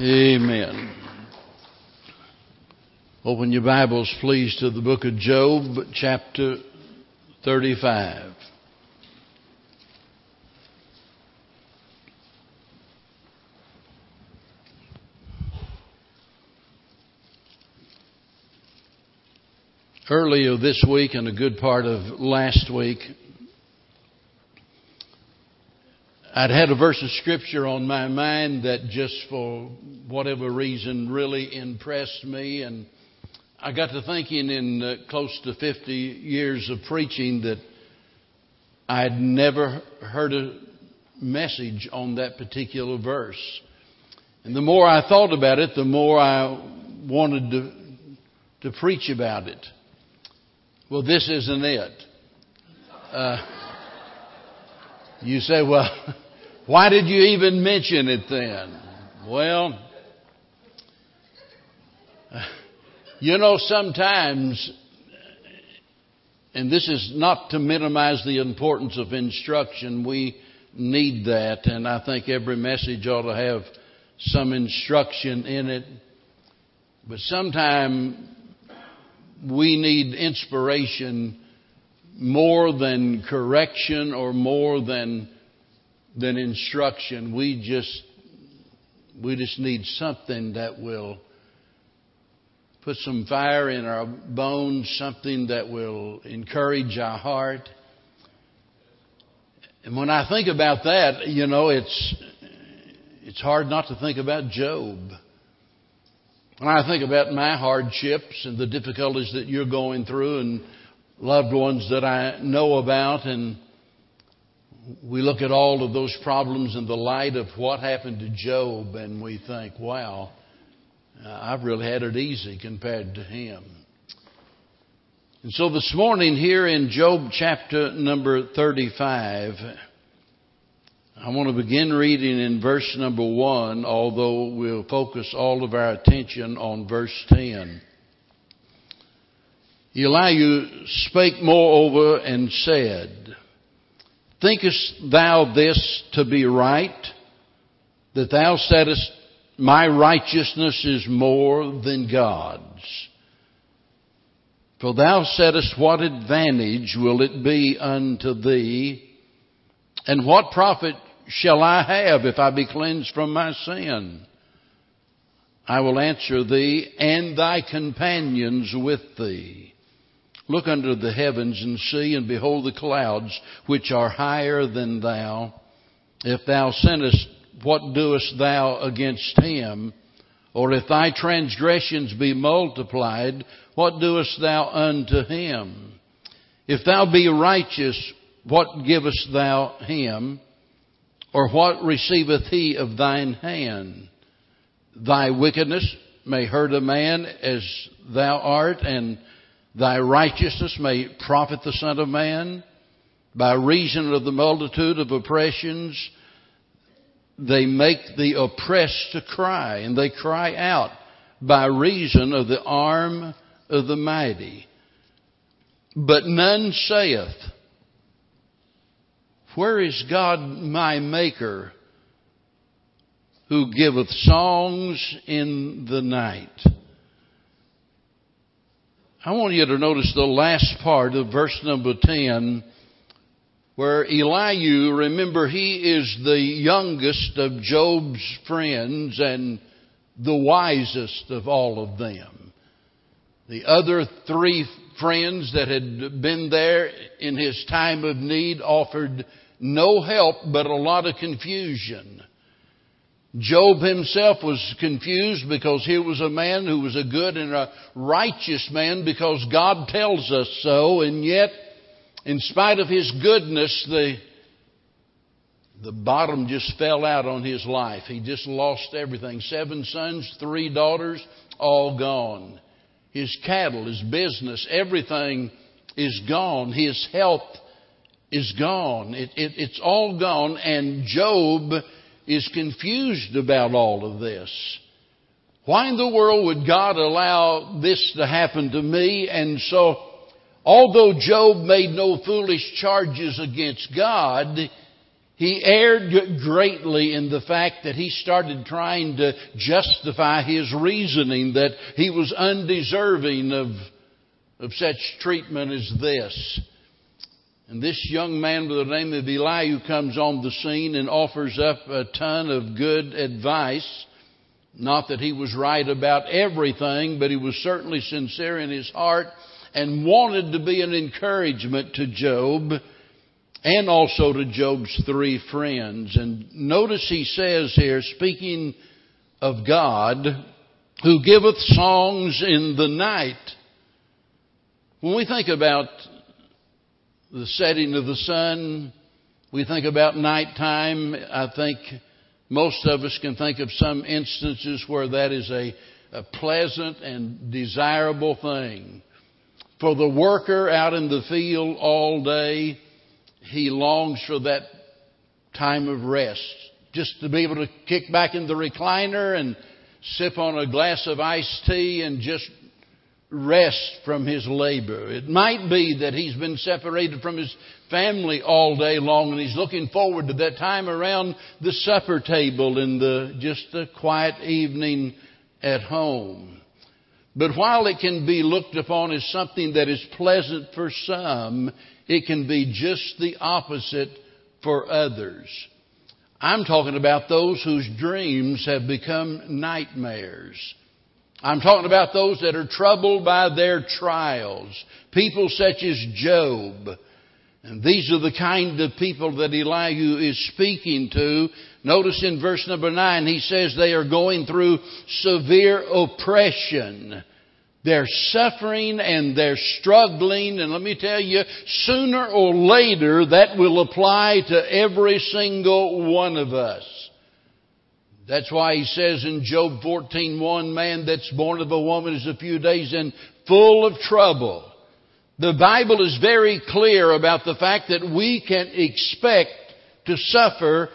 Amen. Open your Bibles, please, to the book of Job, chapter 35. Earlier this week and a good part of last week, I'd had a verse of scripture on my mind that just for whatever reason really impressed me and I got to thinking in uh, close to 50 years of preaching that I'd never heard a message on that particular verse. And the more I thought about it, the more I wanted to, to preach about it. Well, this isn't it. Uh, you say, well, why did you even mention it then? Well, You know, sometimes, and this is not to minimize the importance of instruction, we need that, and I think every message ought to have some instruction in it. But sometimes we need inspiration more than correction or more than than instruction. We just we just need something that will put some fire in our bones, something that will encourage our heart. And when I think about that, you know, it's, it's hard not to think about Job. When I think about my hardships and the difficulties that you're going through and loved ones that I know about and we look at all of those problems in the light of what happened to Job and we think, wow, uh, I've really had it easy compared to him. And so this morning here in Job chapter number 35, I want to begin reading in verse number 1, although we'll focus all of our attention on verse 10. Elihu spake moreover and said, Thinkest thou this to be right, that thou saidest my righteousness is more than God's. For thou saidest, What advantage will it be unto thee? And what profit shall I have if I be cleansed from my sin? I will answer thee, and thy companions with thee. Look under the heavens and see, and behold the clouds, which are higher than thou. If thou sendest what doest thou against him? Or if thy transgressions be multiplied, what doest thou unto him? If thou be righteous, what givest thou him? Or what receiveth he of thine hand? Thy wickedness may hurt a man as thou art, and thy righteousness may profit the Son of Man. By reason of the multitude of oppressions, they make the oppressed to cry, and they cry out by reason of the arm of the mighty. But none saith, Where is God my Maker, who giveth songs in the night? I want you to notice the last part of verse number 10 where Elihu, remember, he is the youngest of Job's friends and the wisest of all of them. The other three friends that had been there in his time of need offered no help but a lot of confusion. Job himself was confused because he was a man who was a good and a righteous man because God tells us so, and yet in spite of his goodness, the, the bottom just fell out on his life. He just lost everything. Seven sons, three daughters, all gone. His cattle, his business, everything is gone. His health is gone. It, it, it's all gone, and Job is confused about all of this. Why in the world would God allow this to happen to me? And so Although Job made no foolish charges against God, He erred greatly in the fact that he started trying to justify his reasoning that he was undeserving of, of such treatment as this. And this young man by the name of Elihu comes on the scene and offers up a ton of good advice. Not that he was right about everything, but he was certainly sincere in his heart and wanted to be an encouragement to Job and also to Job's three friends. And notice he says here, speaking of God, who giveth songs in the night. When we think about the setting of the sun, we think about nighttime. I think most of us can think of some instances where that is a, a pleasant and desirable thing. For the worker out in the field all day, he longs for that time of rest. Just to be able to kick back in the recliner and sip on a glass of iced tea and just rest from his labor. It might be that he's been separated from his family all day long and he's looking forward to that time around the supper table in the just the quiet evening at home. But while it can be looked upon as something that is pleasant for some, it can be just the opposite for others. I'm talking about those whose dreams have become nightmares. I'm talking about those that are troubled by their trials. People such as Job. And these are the kind of people that Elihu is speaking to. Notice in verse number nine, he says they are going through severe oppression. They're suffering and they're struggling, and let me tell you, sooner or later that will apply to every single one of us. That's why he says in Job 14:1, man that's born of a woman is a few days and full of trouble. The Bible is very clear about the fact that we can expect to suffer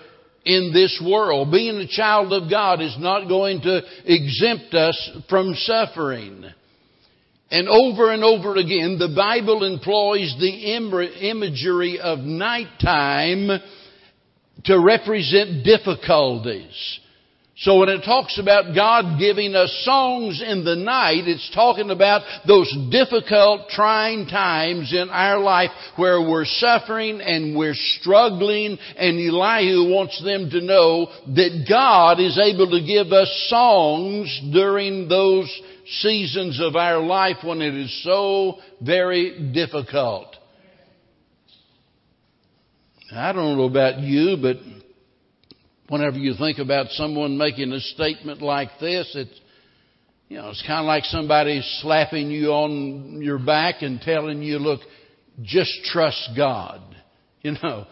in this world. Being a child of God is not going to exempt us from suffering. And over and over again, the Bible employs the imagery of nighttime to represent difficulties. So when it talks about God giving us songs in the night, it's talking about those difficult, trying times in our life where we're suffering and we're struggling and Elihu wants them to know that God is able to give us songs during those seasons of our life when it is so very difficult. I don't know about you, but whenever you think about someone making a statement like this, it's you know, it's kind of like somebody slapping you on your back and telling you, look, just trust God. You know,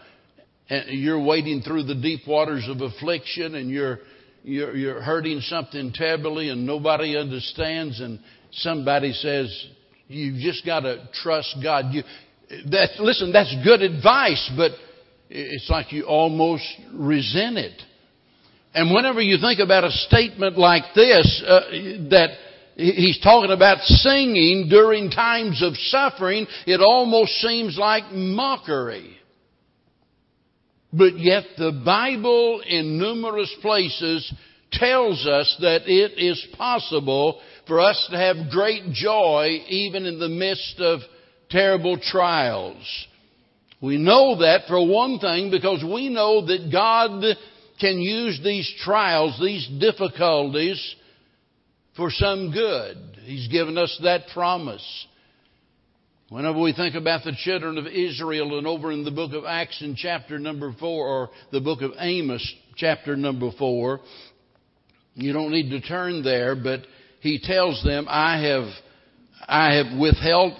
and you're wading through the deep waters of affliction and you're you're, you're hurting something terribly and nobody understands, and somebody says, You've just got to trust God. You, that, listen, that's good advice, but it's like you almost resent it. And whenever you think about a statement like this, uh, that he's talking about singing during times of suffering, it almost seems like mockery. But yet the Bible in numerous places tells us that it is possible for us to have great joy even in the midst of terrible trials. We know that for one thing because we know that God can use these trials, these difficulties for some good. He's given us that promise. Whenever we think about the children of Israel and over in the book of Acts in chapter number four or the book of Amos chapter number four, you don't need to turn there, but he tells them, I have, I have withheld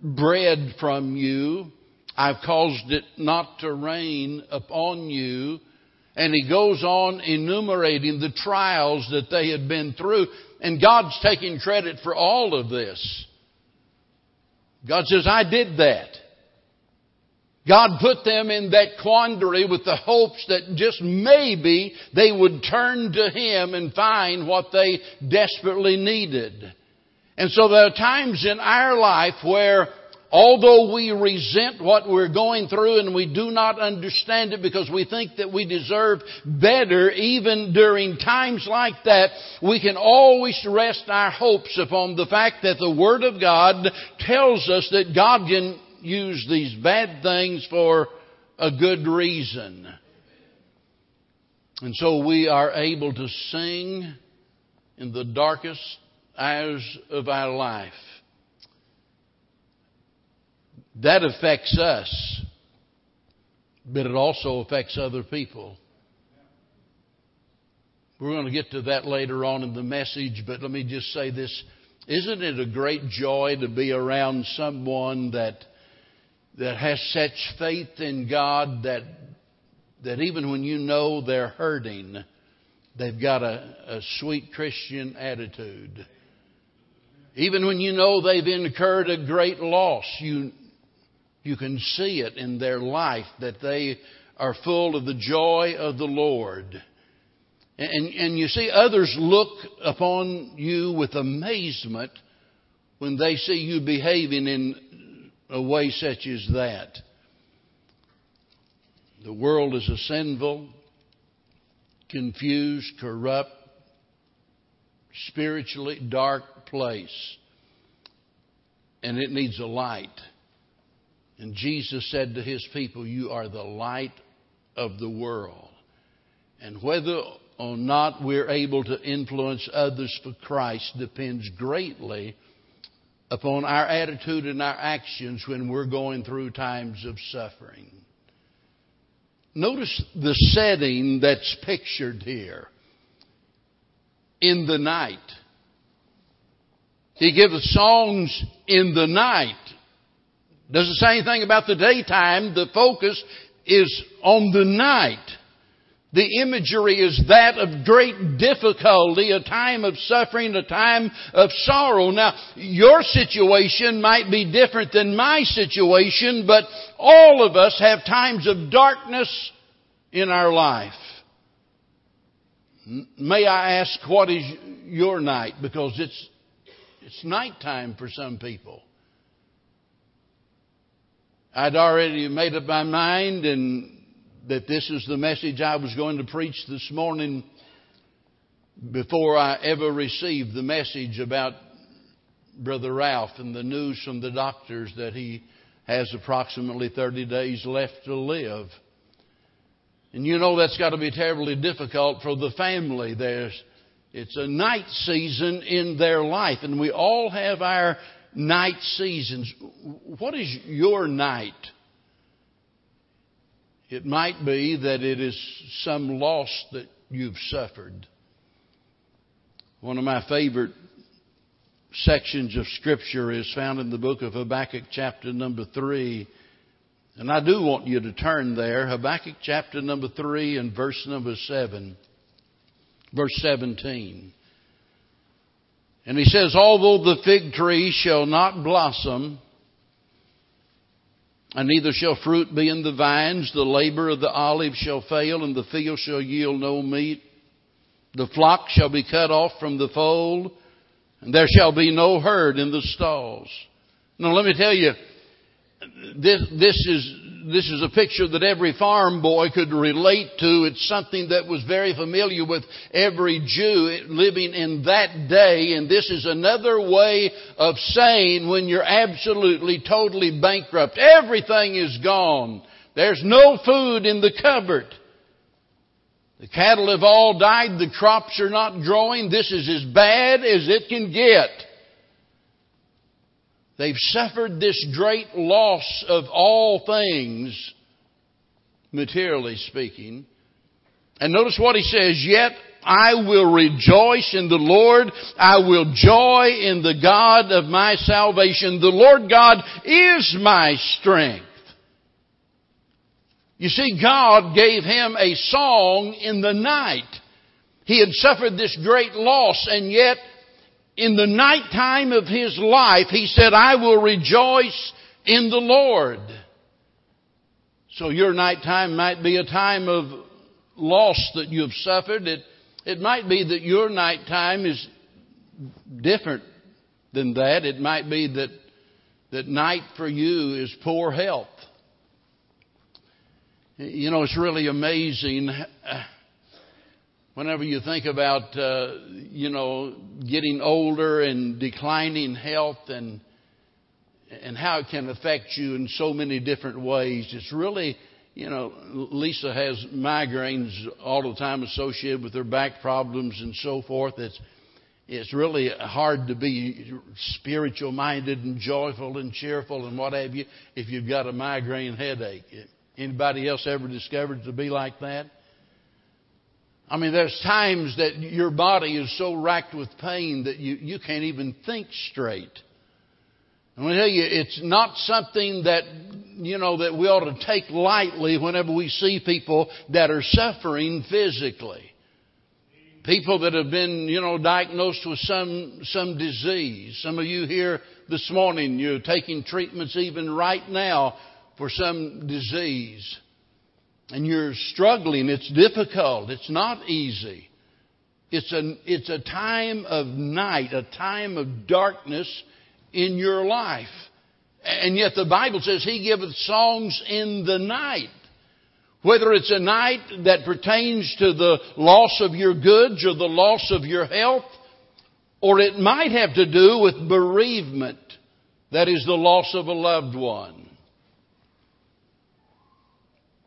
bread from you. I've caused it not to rain upon you. And he goes on enumerating the trials that they had been through. And God's taking credit for all of this. God says, I did that. God put them in that quandary with the hopes that just maybe they would turn to Him and find what they desperately needed. And so there are times in our life where although we resent what we're going through and we do not understand it because we think that we deserve better, even during times like that, we can always rest our hopes upon the fact that the Word of God tells us that God can use these bad things for a good reason. And so we are able to sing in the darkest hours of our life. That affects us, but it also affects other people. We're going to get to that later on in the message, but let me just say this. Isn't it a great joy to be around someone that, that has such faith in God that, that even when you know they're hurting, they've got a, a sweet Christian attitude? Even when you know they've incurred a great loss, you, you can see it in their life that they are full of the joy of the Lord. And, and you see, others look upon you with amazement when they see you behaving in a way such as that. The world is a sinful, confused, corrupt, spiritually dark place. And it needs a light. And Jesus said to his people, You are the light of the world. And whether or not we're able to influence others for Christ depends greatly upon our attitude and our actions when we're going through times of suffering. Notice the setting that's pictured here. In the night. He gives songs in the night. Doesn't say anything about the daytime. The focus is on the night. The imagery is that of great difficulty, a time of suffering, a time of sorrow. Now, your situation might be different than my situation, but all of us have times of darkness in our life. May I ask, what is your night? Because it's, it's nighttime for some people. I'd already made up my mind and that this is the message I was going to preach this morning before I ever received the message about Brother Ralph and the news from the doctors that he has approximately 30 days left to live. And you know that's got to be terribly difficult for the family. There's, it's a night season in their life, and we all have our night seasons. What is your night? It might be that it is some loss that you've suffered. One of my favorite sections of Scripture is found in the book of Habakkuk, chapter number 3. And I do want you to turn there. Habakkuk, chapter number 3, and verse number 7. Verse 17. And he says, Although the fig tree shall not blossom, and neither shall fruit be in the vines, the labor of the olive shall fail, and the field shall yield no meat. The flock shall be cut off from the fold, and there shall be no herd in the stalls. Now let me tell you, this, this is this is a picture that every farm boy could relate to. It's something that was very familiar with every Jew living in that day. And this is another way of saying when you're absolutely, totally bankrupt. Everything is gone. There's no food in the cupboard. The cattle have all died. The crops are not growing. This is as bad as it can get. They've suffered this great loss of all things, materially speaking. And notice what he says, yet I will rejoice in the Lord. I will joy in the God of my salvation. The Lord God is my strength. You see, God gave him a song in the night. He had suffered this great loss and yet in the nighttime of his life, he said, I will rejoice in the Lord. So your nighttime might be a time of loss that you have suffered. It, it might be that your nighttime is different than that. It might be that that night for you is poor health. You know, it's really amazing whenever you think about, uh, you know, getting older and declining health and and how it can affect you in so many different ways. It's really, you know, Lisa has migraines all the time associated with her back problems and so forth. It's it's really hard to be spiritual minded and joyful and cheerful and what have you if you've got a migraine headache. Anybody else ever discovered to be like that? I mean, there's times that your body is so racked with pain that you, you can't even think straight. I'm going to tell you, it's not something that, you know, that we ought to take lightly whenever we see people that are suffering physically. People that have been, you know, diagnosed with some, some disease. Some of you here this morning, you're taking treatments even right now for some disease. And you're struggling. It's difficult. It's not easy. It's a, it's a time of night, a time of darkness in your life. And yet the Bible says He giveth songs in the night. Whether it's a night that pertains to the loss of your goods or the loss of your health, or it might have to do with bereavement, that is the loss of a loved one.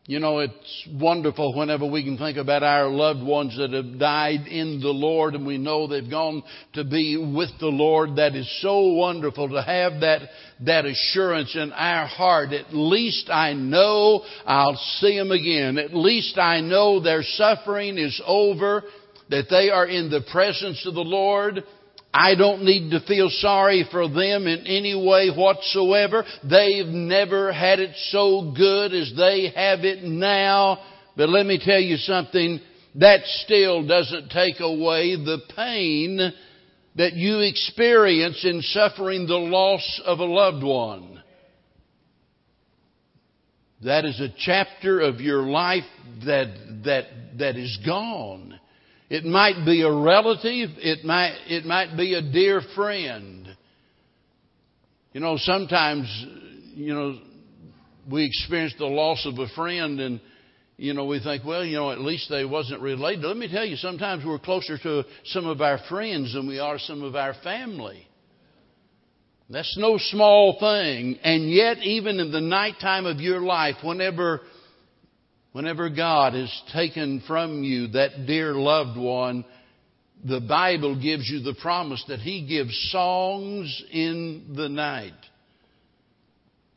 You know, it's wonderful whenever we can think about our loved ones that have died in the Lord and we know they've gone to be with the Lord. That is so wonderful to have that, that assurance in our heart. At least I know I'll see them again. At least I know their suffering is over, that they are in the presence of the Lord I don't need to feel sorry for them in any way whatsoever. They've never had it so good as they have it now. But let me tell you something, that still doesn't take away the pain that you experience in suffering the loss of a loved one. That is a chapter of your life that, that, that is gone. It might be a relative. It might, it might be a dear friend. You know, sometimes, you know, we experience the loss of a friend and, you know, we think, well, you know, at least they wasn't related. Let me tell you, sometimes we're closer to some of our friends than we are some of our family. That's no small thing. And yet, even in the nighttime of your life, whenever Whenever God has taken from you that dear loved one, the Bible gives you the promise that He gives songs in the night.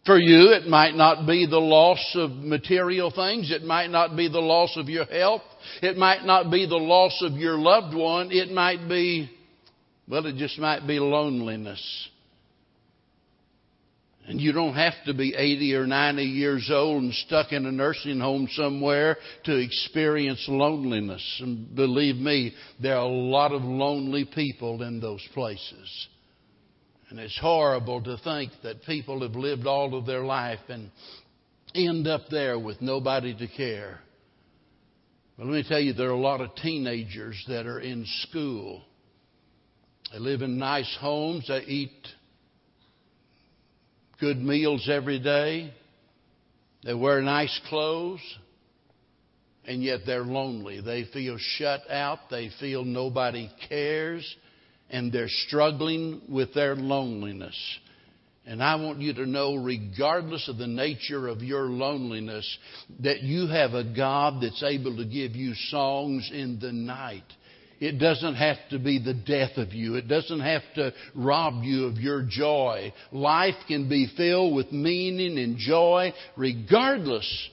For you, it might not be the loss of material things. It might not be the loss of your health. It might not be the loss of your loved one. It might be, well, it just might be loneliness. And you don't have to be 80 or 90 years old and stuck in a nursing home somewhere to experience loneliness. And believe me, there are a lot of lonely people in those places. And it's horrible to think that people have lived all of their life and end up there with nobody to care. But let me tell you, there are a lot of teenagers that are in school. They live in nice homes. They eat good meals every day. They wear nice clothes. And yet they're lonely. They feel shut out. They feel nobody cares. And they're struggling with their loneliness. And I want you to know, regardless of the nature of your loneliness, that you have a God that's able to give you songs in the night it doesn't have to be the death of you. It doesn't have to rob you of your joy. Life can be filled with meaning and joy regardless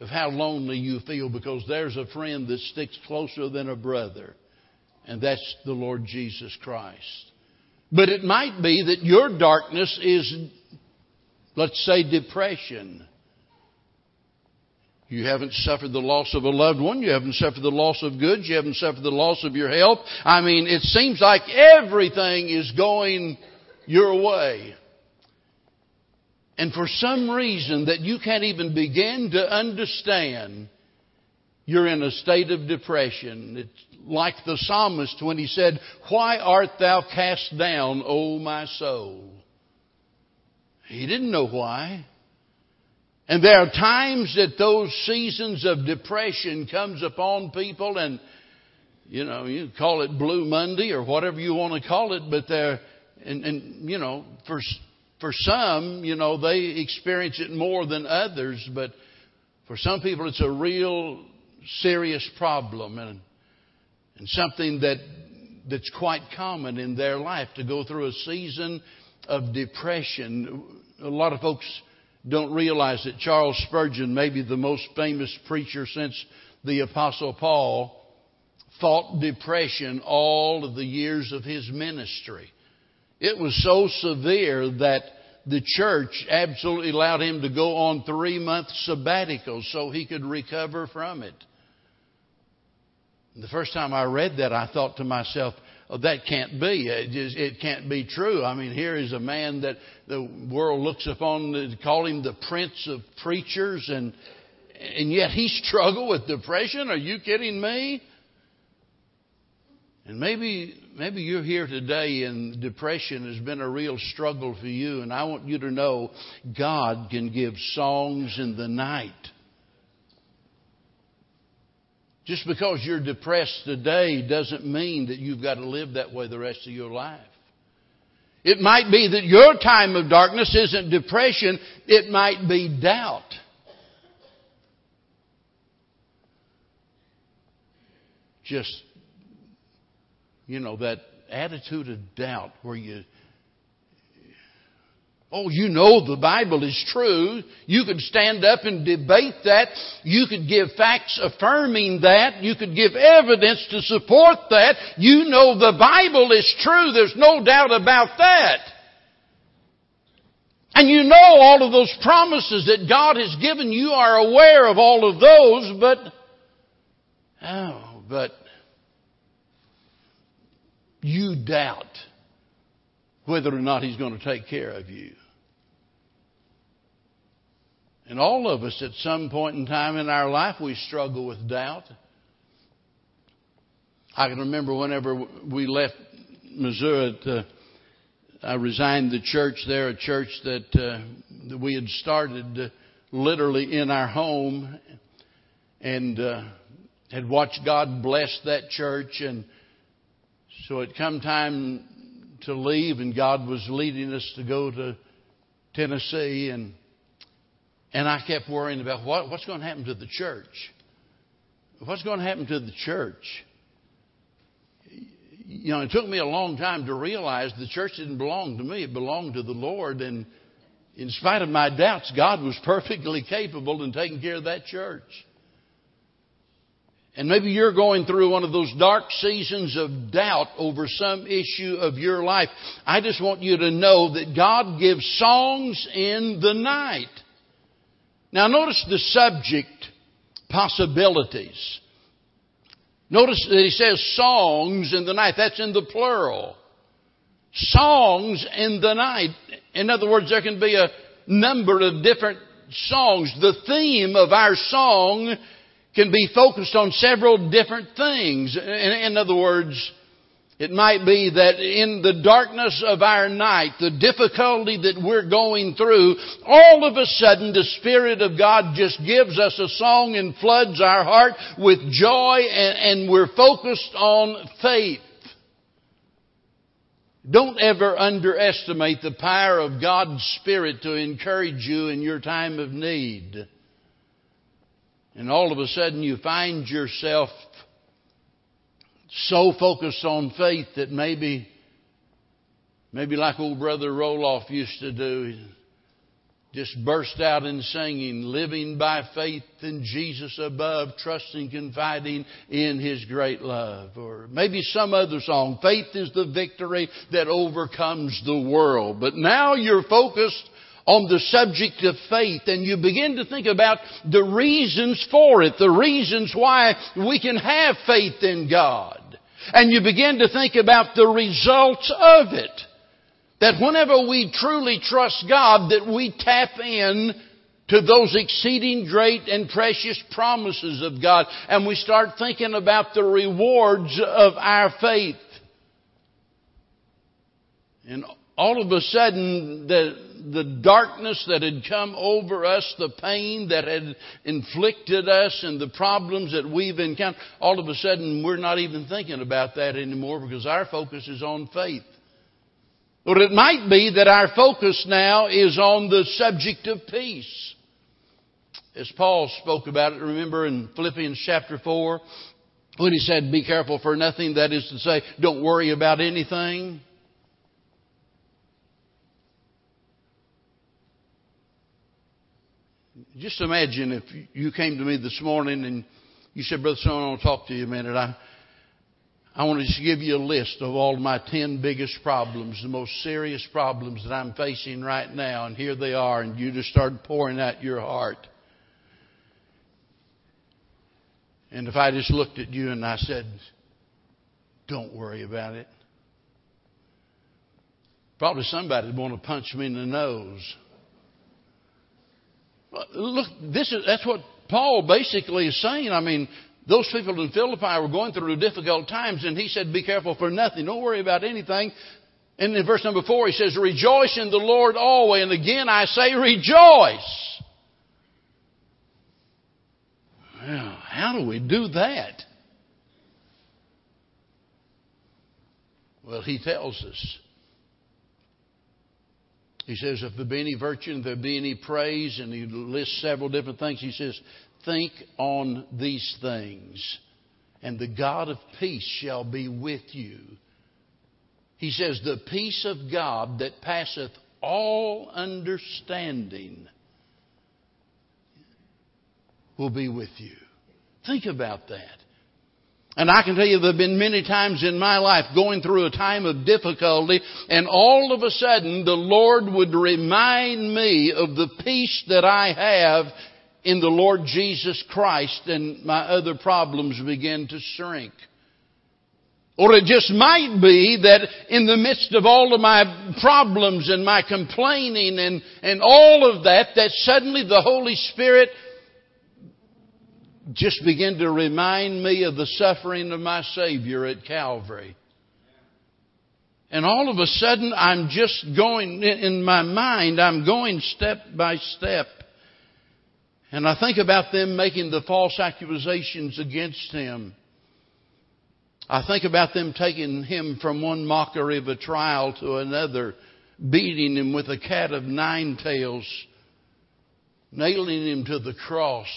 of how lonely you feel because there's a friend that sticks closer than a brother. And that's the Lord Jesus Christ. But it might be that your darkness is, let's say, depression. You haven't suffered the loss of a loved one. You haven't suffered the loss of goods. You haven't suffered the loss of your health. I mean, it seems like everything is going your way. And for some reason that you can't even begin to understand, you're in a state of depression. It's like the psalmist when he said, Why art thou cast down, O my soul? He didn't know why. And there are times that those seasons of depression comes upon people and, you know, you call it Blue Monday or whatever you want to call it, but they're, and, and, you know, for, for some, you know, they experience it more than others, but for some people it's a real serious problem and, and something that, that's quite common in their life to go through a season of depression. A lot of folks don't realize that Charles Spurgeon, maybe the most famous preacher since the Apostle Paul, fought depression all of the years of his ministry. It was so severe that the church absolutely allowed him to go on three month sabbatical so he could recover from it. The first time I read that, I thought to myself, oh, that can't be. It, just, it can't be true. I mean, here is a man that the world looks upon, call him the prince of preachers, and, and yet he struggled with depression. Are you kidding me? And maybe, maybe you're here today and depression has been a real struggle for you, and I want you to know God can give songs in the night. Just because you're depressed today doesn't mean that you've got to live that way the rest of your life. It might be that your time of darkness isn't depression, it might be doubt. Just, you know, that attitude of doubt where you Oh, you know the Bible is true. You could stand up and debate that. You could give facts affirming that. You could give evidence to support that. You know the Bible is true. There's no doubt about that. And you know all of those promises that God has given. You are aware of all of those, but, oh, but you doubt whether or not He's going to take care of you. And all of us at some point in time in our life, we struggle with doubt. I can remember whenever we left Missouri, to, I resigned the church there, a church that, uh, that we had started uh, literally in our home and uh, had watched God bless that church. And so it come time to leave, and God was leading us to go to Tennessee and and I kept worrying about what, what's going to happen to the church. What's going to happen to the church? You know, it took me a long time to realize the church didn't belong to me, it belonged to the Lord. And in spite of my doubts, God was perfectly capable in taking care of that church. And maybe you're going through one of those dark seasons of doubt over some issue of your life. I just want you to know that God gives songs in the night. Now notice the subject, possibilities. Notice that he says songs in the night. That's in the plural. Songs in the night. In other words, there can be a number of different songs. The theme of our song can be focused on several different things. In, in other words, it might be that in the darkness of our night, the difficulty that we're going through, all of a sudden the Spirit of God just gives us a song and floods our heart with joy and, and we're focused on faith. Don't ever underestimate the power of God's Spirit to encourage you in your time of need. And all of a sudden you find yourself so focused on faith that maybe, maybe like old brother Roloff used to do, just burst out in singing, living by faith in Jesus above, trusting, confiding in His great love. Or maybe some other song, Faith is the victory that overcomes the world. But now you're focused on the subject of faith and you begin to think about the reasons for it, the reasons why we can have faith in God. And you begin to think about the results of it. That whenever we truly trust God, that we tap in to those exceeding great and precious promises of God. And we start thinking about the rewards of our faith. And all of a sudden the the darkness that had come over us, the pain that had inflicted us, and the problems that we've encountered, all of a sudden we're not even thinking about that anymore because our focus is on faith. Or it might be that our focus now is on the subject of peace. As Paul spoke about it, remember in Philippians chapter 4, when he said, Be careful for nothing, that is to say, don't worry about anything. Just imagine if you came to me this morning and you said, Brother Son, I want to talk to you a minute. I, I want to just give you a list of all my 10 biggest problems, the most serious problems that I'm facing right now. And here they are. And you just started pouring out your heart. And if I just looked at you and I said, don't worry about it, probably somebody would want to punch me in the nose. Look, this is, that's what Paul basically is saying. I mean, those people in Philippi were going through difficult times, and he said, Be careful for nothing. Don't worry about anything. And in verse number four, he says, Rejoice in the Lord always. And again, I say, Rejoice. Well, how do we do that? Well, he tells us. He says, if there be any virtue and there be any praise, and he lists several different things, he says, think on these things, and the God of peace shall be with you. He says, the peace of God that passeth all understanding will be with you. Think about that. And I can tell you there have been many times in my life going through a time of difficulty and all of a sudden the Lord would remind me of the peace that I have in the Lord Jesus Christ and my other problems begin to shrink. Or it just might be that in the midst of all of my problems and my complaining and, and all of that, that suddenly the Holy Spirit just begin to remind me of the suffering of my Savior at Calvary. And all of a sudden, I'm just going, in my mind, I'm going step by step. And I think about them making the false accusations against him. I think about them taking him from one mockery of a trial to another, beating him with a cat of nine tails, nailing him to the cross.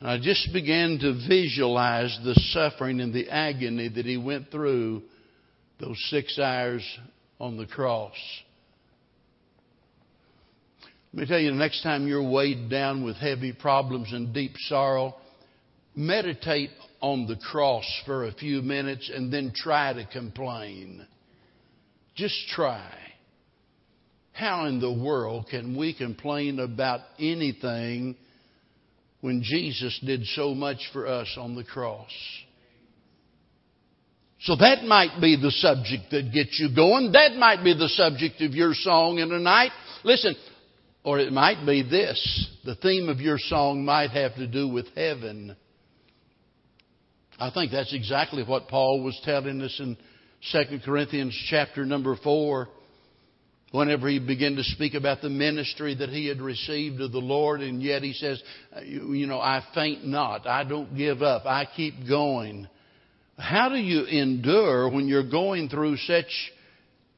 And I just began to visualize the suffering and the agony that he went through those six hours on the cross. Let me tell you, the next time you're weighed down with heavy problems and deep sorrow, meditate on the cross for a few minutes and then try to complain. Just try. How in the world can we complain about anything when Jesus did so much for us on the cross. So that might be the subject that gets you going. That might be the subject of your song in the night. Listen, or it might be this. The theme of your song might have to do with heaven. I think that's exactly what Paul was telling us in 2 Corinthians chapter number 4 whenever he began to speak about the ministry that he had received of the Lord, and yet he says, You know, I faint not. I don't give up. I keep going. How do you endure when you're going through such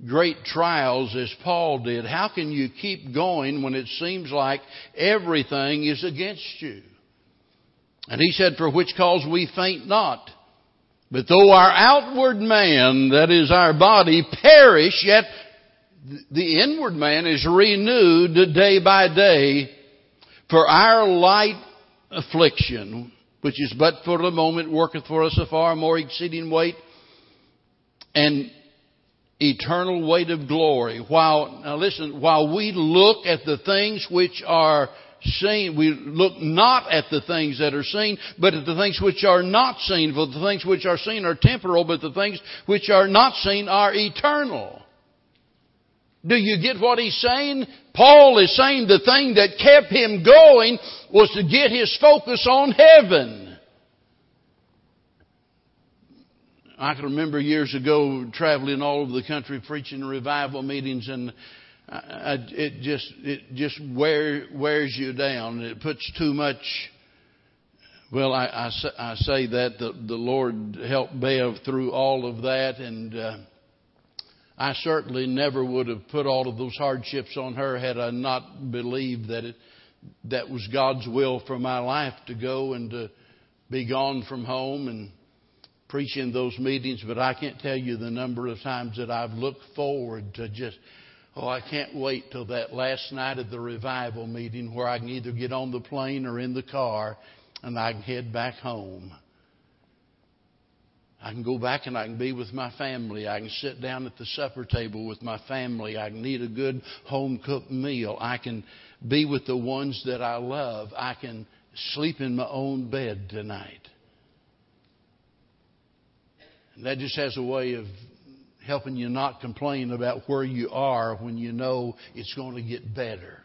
great trials as Paul did? How can you keep going when it seems like everything is against you? And he said, For which cause we faint not. But though our outward man, that is our body, perish, yet the inward man is renewed day by day for our light affliction, which is but for the moment, worketh for us a far more exceeding weight and eternal weight of glory. While, now listen, while we look at the things which are seen, we look not at the things that are seen, but at the things which are not seen. For the things which are seen are temporal, but the things which are not seen are eternal. Do you get what he's saying? Paul is saying the thing that kept him going was to get his focus on heaven. I can remember years ago traveling all over the country preaching revival meetings, and I, it just it just wear, wears you down. It puts too much. Well, I, I, I say that the, the Lord helped Bev through all of that, and uh, I certainly never would have put all of those hardships on her had I not believed that it that was God's will for my life to go and to be gone from home and preach in those meetings, but I can't tell you the number of times that I've looked forward to just, oh, I can't wait till that last night of the revival meeting where I can either get on the plane or in the car and I can head back home. I can go back and I can be with my family. I can sit down at the supper table with my family. I can eat a good home cooked meal. I can be with the ones that I love. I can sleep in my own bed tonight. And that just has a way of helping you not complain about where you are when you know it's going to get better.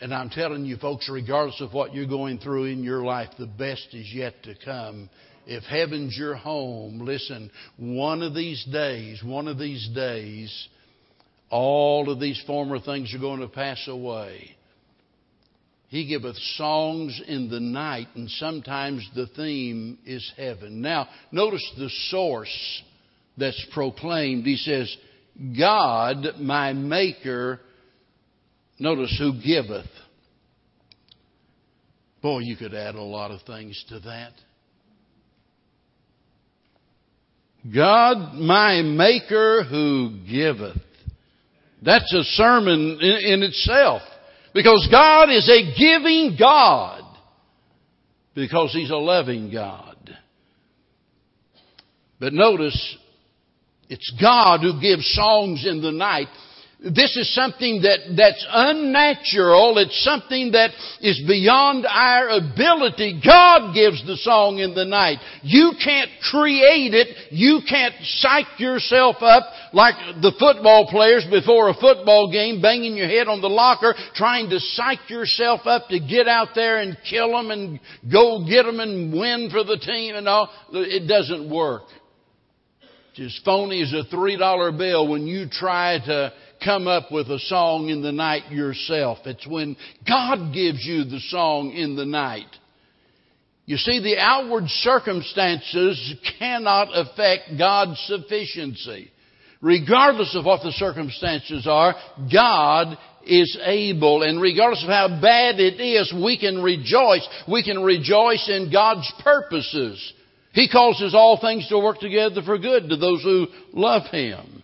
And I'm telling you, folks, regardless of what you're going through in your life, the best is yet to come. If heaven's your home, listen, one of these days, one of these days, all of these former things are going to pass away. He giveth songs in the night, and sometimes the theme is heaven. Now, notice the source that's proclaimed. He says, God, my Maker, notice who giveth. Boy, you could add a lot of things to that. God, my Maker, who giveth. That's a sermon in, in itself. Because God is a giving God. Because He's a loving God. But notice, it's God who gives songs in the night this is something that, that's unnatural. It's something that is beyond our ability. God gives the song in the night. You can't create it. You can't psych yourself up like the football players before a football game, banging your head on the locker, trying to psych yourself up to get out there and kill them and go get them and win for the team and all. It doesn't work. It's as phony as a $3 bill when you try to come up with a song in the night yourself. It's when God gives you the song in the night. You see, the outward circumstances cannot affect God's sufficiency. Regardless of what the circumstances are, God is able, and regardless of how bad it is, we can rejoice. We can rejoice in God's purposes. He causes all things to work together for good to those who love Him.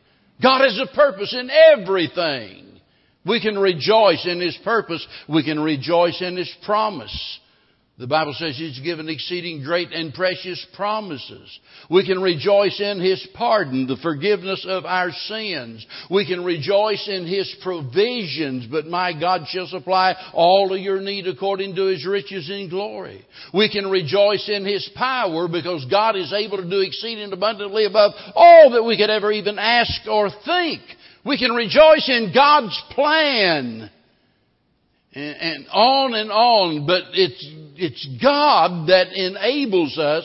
God has a purpose in everything. We can rejoice in His purpose. We can rejoice in His promise. The Bible says He's given exceeding great and precious promises. We can rejoice in His pardon, the forgiveness of our sins. We can rejoice in His provisions, but my God shall supply all of your need according to His riches in glory. We can rejoice in His power because God is able to do exceeding abundantly above all that we could ever even ask or think. We can rejoice in God's plan and, and on and on. But it's, it's God that enables us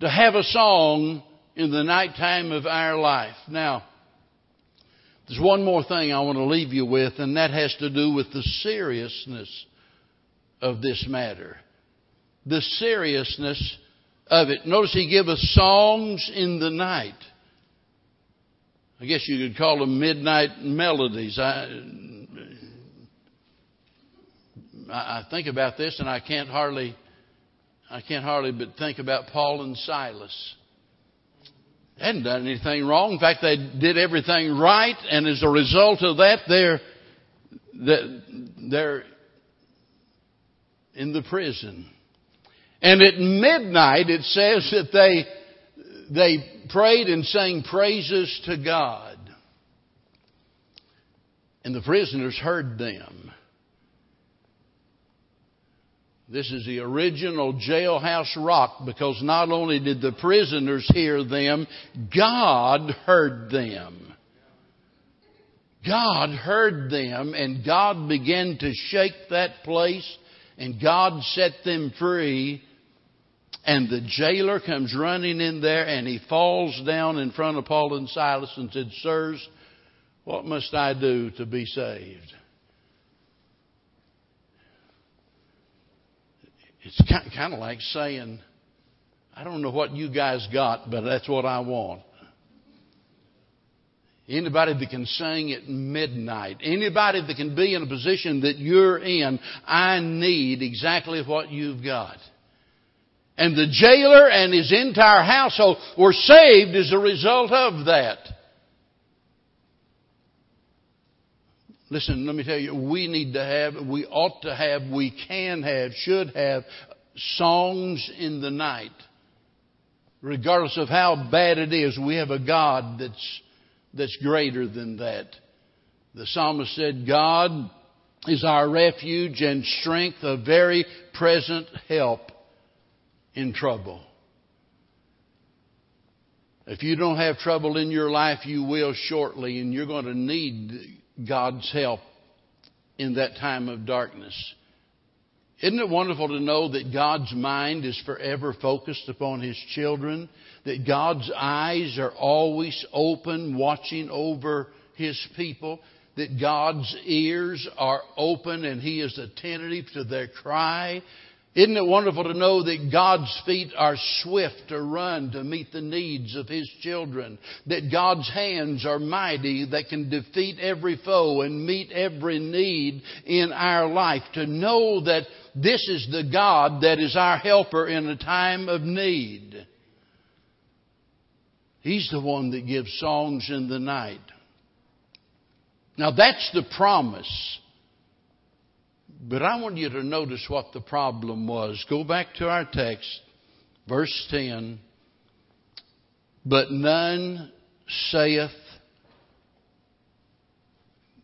to have a song in the nighttime of our life. Now, there's one more thing I want to leave you with, and that has to do with the seriousness of this matter. The seriousness of it. Notice he gave us songs in the night. I guess you could call them midnight melodies. I, I think about this and I can't hardly, I can't hardly but think about Paul and Silas. They hadn't done anything wrong. In fact, they did everything right, and as a result of that, they're they're in the prison. And at midnight, it says that they they prayed and sang praises to God, and the prisoners heard them. This is the original jailhouse rock because not only did the prisoners hear them, God heard them. God heard them and God began to shake that place and God set them free. And the jailer comes running in there and he falls down in front of Paul and Silas and said, Sirs, what must I do to be saved? It's kind of like saying, I don't know what you guys got, but that's what I want. Anybody that can sing at midnight, anybody that can be in a position that you're in, I need exactly what you've got. And the jailer and his entire household were saved as a result of that. Listen, let me tell you, we need to have, we ought to have, we can have, should have songs in the night. Regardless of how bad it is, we have a God that's, that's greater than that. The psalmist said, God is our refuge and strength, a very present help in trouble. If you don't have trouble in your life, you will shortly, and you're going to need God's help in that time of darkness. Isn't it wonderful to know that God's mind is forever focused upon His children? That God's eyes are always open, watching over His people? That God's ears are open and He is attentive to their cry? Isn't it wonderful to know that God's feet are swift to run to meet the needs of His children? That God's hands are mighty that can defeat every foe and meet every need in our life. To know that this is the God that is our helper in a time of need. He's the one that gives songs in the night. Now that's the promise. But I want you to notice what the problem was. Go back to our text, verse 10. But none saith.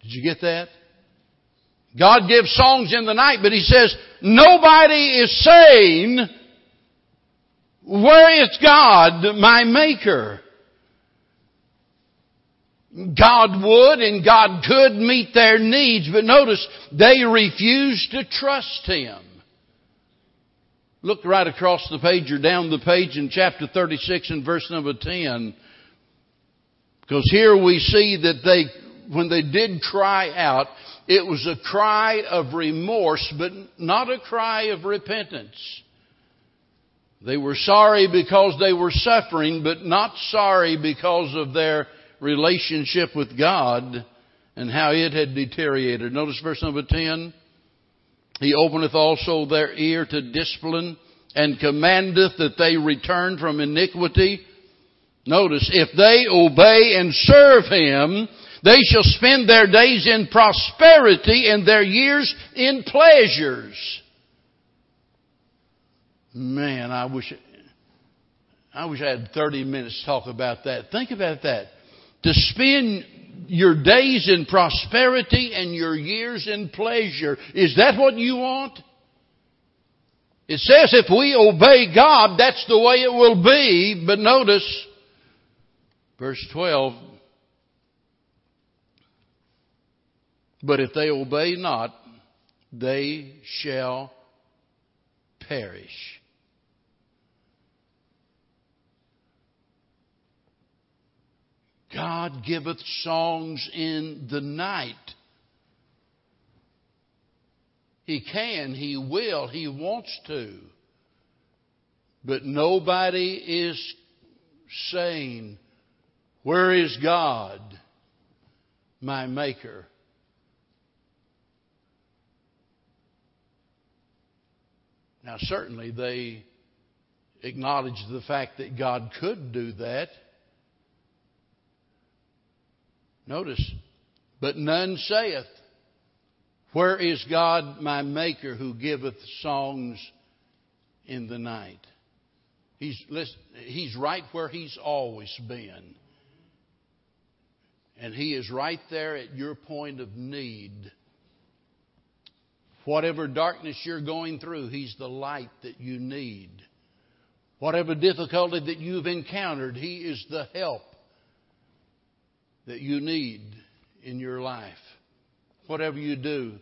Did you get that? God gives songs in the night, but He says, nobody is saying, where is God, my Maker? God would and God could meet their needs, but notice they refused to trust Him. Look right across the page or down the page in chapter 36 and verse number 10. Because here we see that they, when they did cry out, it was a cry of remorse, but not a cry of repentance. They were sorry because they were suffering, but not sorry because of their relationship with God and how it had deteriorated. Notice verse number 10. He openeth also their ear to discipline and commandeth that they return from iniquity. Notice, if they obey and serve Him, they shall spend their days in prosperity and their years in pleasures. Man, I wish, I wish I had 30 minutes to talk about that. Think about that to spend your days in prosperity and your years in pleasure. Is that what you want? It says if we obey God, that's the way it will be. But notice, verse 12, but if they obey not, they shall perish. God giveth songs in the night. He can, He will, He wants to. But nobody is saying, Where is God, my Maker? Now, certainly they acknowledge the fact that God could do that. Notice, but none saith, Where is God my Maker who giveth songs in the night? He's, he's right where he's always been. And he is right there at your point of need. Whatever darkness you're going through, he's the light that you need. Whatever difficulty that you've encountered, he is the help that you need in your life. Whatever you do,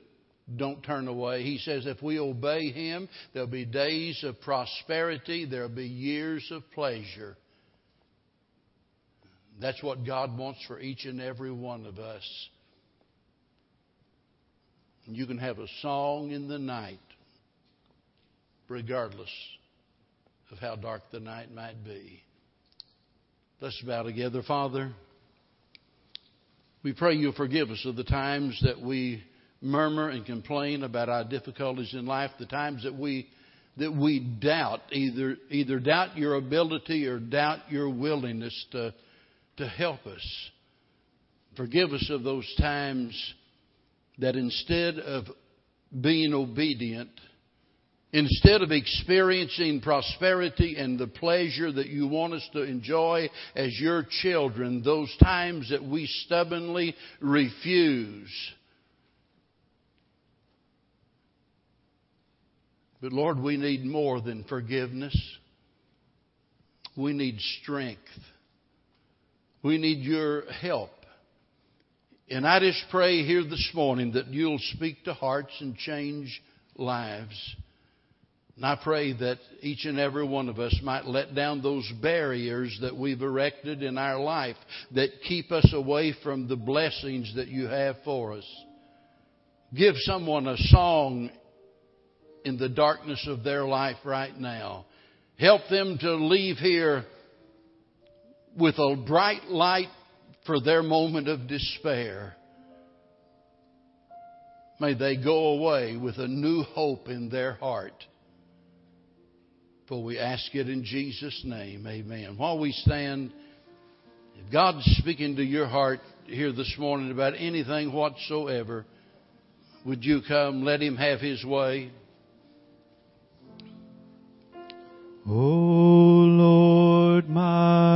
don't turn away. He says if we obey Him, there'll be days of prosperity, there'll be years of pleasure. That's what God wants for each and every one of us. You can have a song in the night, regardless of how dark the night might be. Let's bow together, Father. We pray you'll forgive us of the times that we murmur and complain about our difficulties in life, the times that we that we doubt either either doubt your ability or doubt your willingness to to help us. Forgive us of those times that instead of being obedient, Instead of experiencing prosperity and the pleasure that you want us to enjoy as your children, those times that we stubbornly refuse. But Lord, we need more than forgiveness. We need strength. We need your help. And I just pray here this morning that you'll speak to hearts and change lives. And I pray that each and every one of us might let down those barriers that we've erected in our life that keep us away from the blessings that you have for us. Give someone a song in the darkness of their life right now. Help them to leave here with a bright light for their moment of despair. May they go away with a new hope in their heart. For we ask it in Jesus' name. Amen. While we stand, if God's speaking to your heart here this morning about anything whatsoever, would you come let Him have His way? O Lord, my